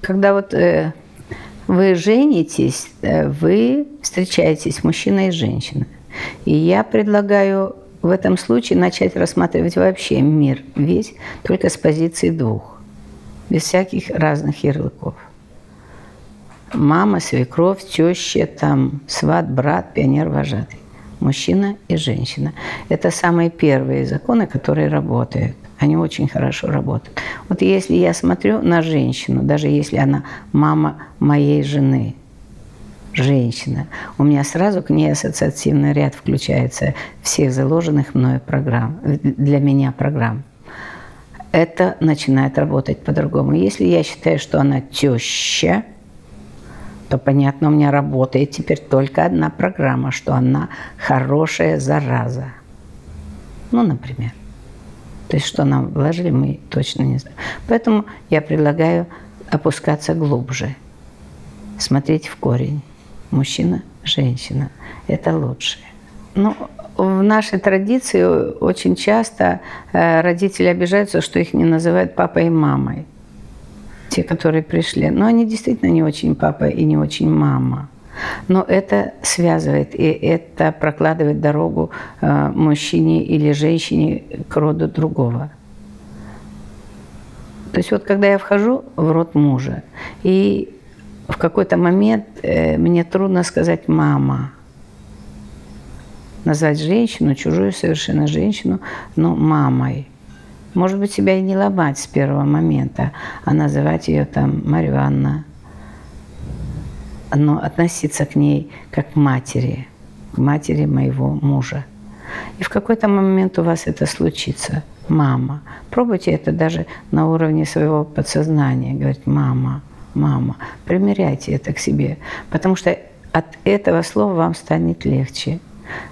Когда вот э, вы женитесь, э, вы встречаетесь мужчина и женщина. И я предлагаю в этом случае начать рассматривать вообще мир весь только с позиции двух, без всяких разных ярлыков. Мама, свекровь, теща, там, сват, брат, пионер, вожатый. Мужчина и женщина. Это самые первые законы, которые работают. Они очень хорошо работают. Вот если я смотрю на женщину, даже если она мама моей жены, женщина, у меня сразу к ней ассоциативный ряд включается всех заложенных мною программ, для меня программ. Это начинает работать по-другому. Если я считаю, что она теща, то, понятно, у меня работает теперь только одна программа, что она хорошая зараза. Ну, например. То есть, что нам вложили, мы точно не знаем. Поэтому я предлагаю опускаться глубже, смотреть в корень. Мужчина, женщина. Это лучше. Ну, в нашей традиции очень часто э, родители обижаются, что их не называют папой и мамой те, которые пришли. Но они действительно не очень папа и не очень мама. Но это связывает, и это прокладывает дорогу э, мужчине или женщине к роду другого. То есть вот когда я вхожу в род мужа, и в какой-то момент э, мне трудно сказать «мама», назвать женщину, чужую совершенно женщину, но мамой – может быть, себя и не ломать с первого момента, а называть ее там Марья Ивановна, но относиться к ней как к матери, к матери моего мужа. И в какой-то момент у вас это случится. Мама. Пробуйте это даже на уровне своего подсознания. Говорить «мама», «мама». Примеряйте это к себе. Потому что от этого слова вам станет легче.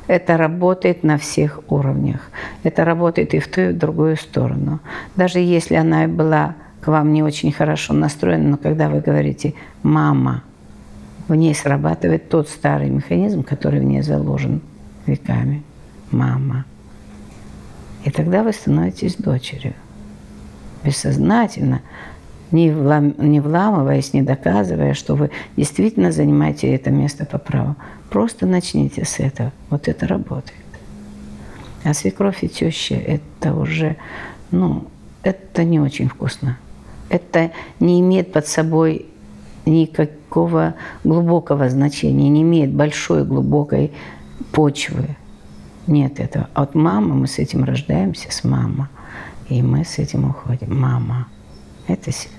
Это работает на всех уровнях. Это работает и в ту, и в другую сторону. Даже если она была к вам не очень хорошо настроена, но когда вы говорите «мама», в ней срабатывает тот старый механизм, который в ней заложен веками. Мама. И тогда вы становитесь дочерью. Бессознательно не, влам, не вламываясь, не доказывая, что вы действительно занимаете это место по праву. Просто начните с этого. Вот это работает. А свекровь и теща – это уже, ну, это не очень вкусно. Это не имеет под собой никакого глубокого значения, не имеет большой глубокой почвы. Нет этого. А вот мама, мы с этим рождаемся, с мамой. И мы с этим уходим. Мама. Это сильно.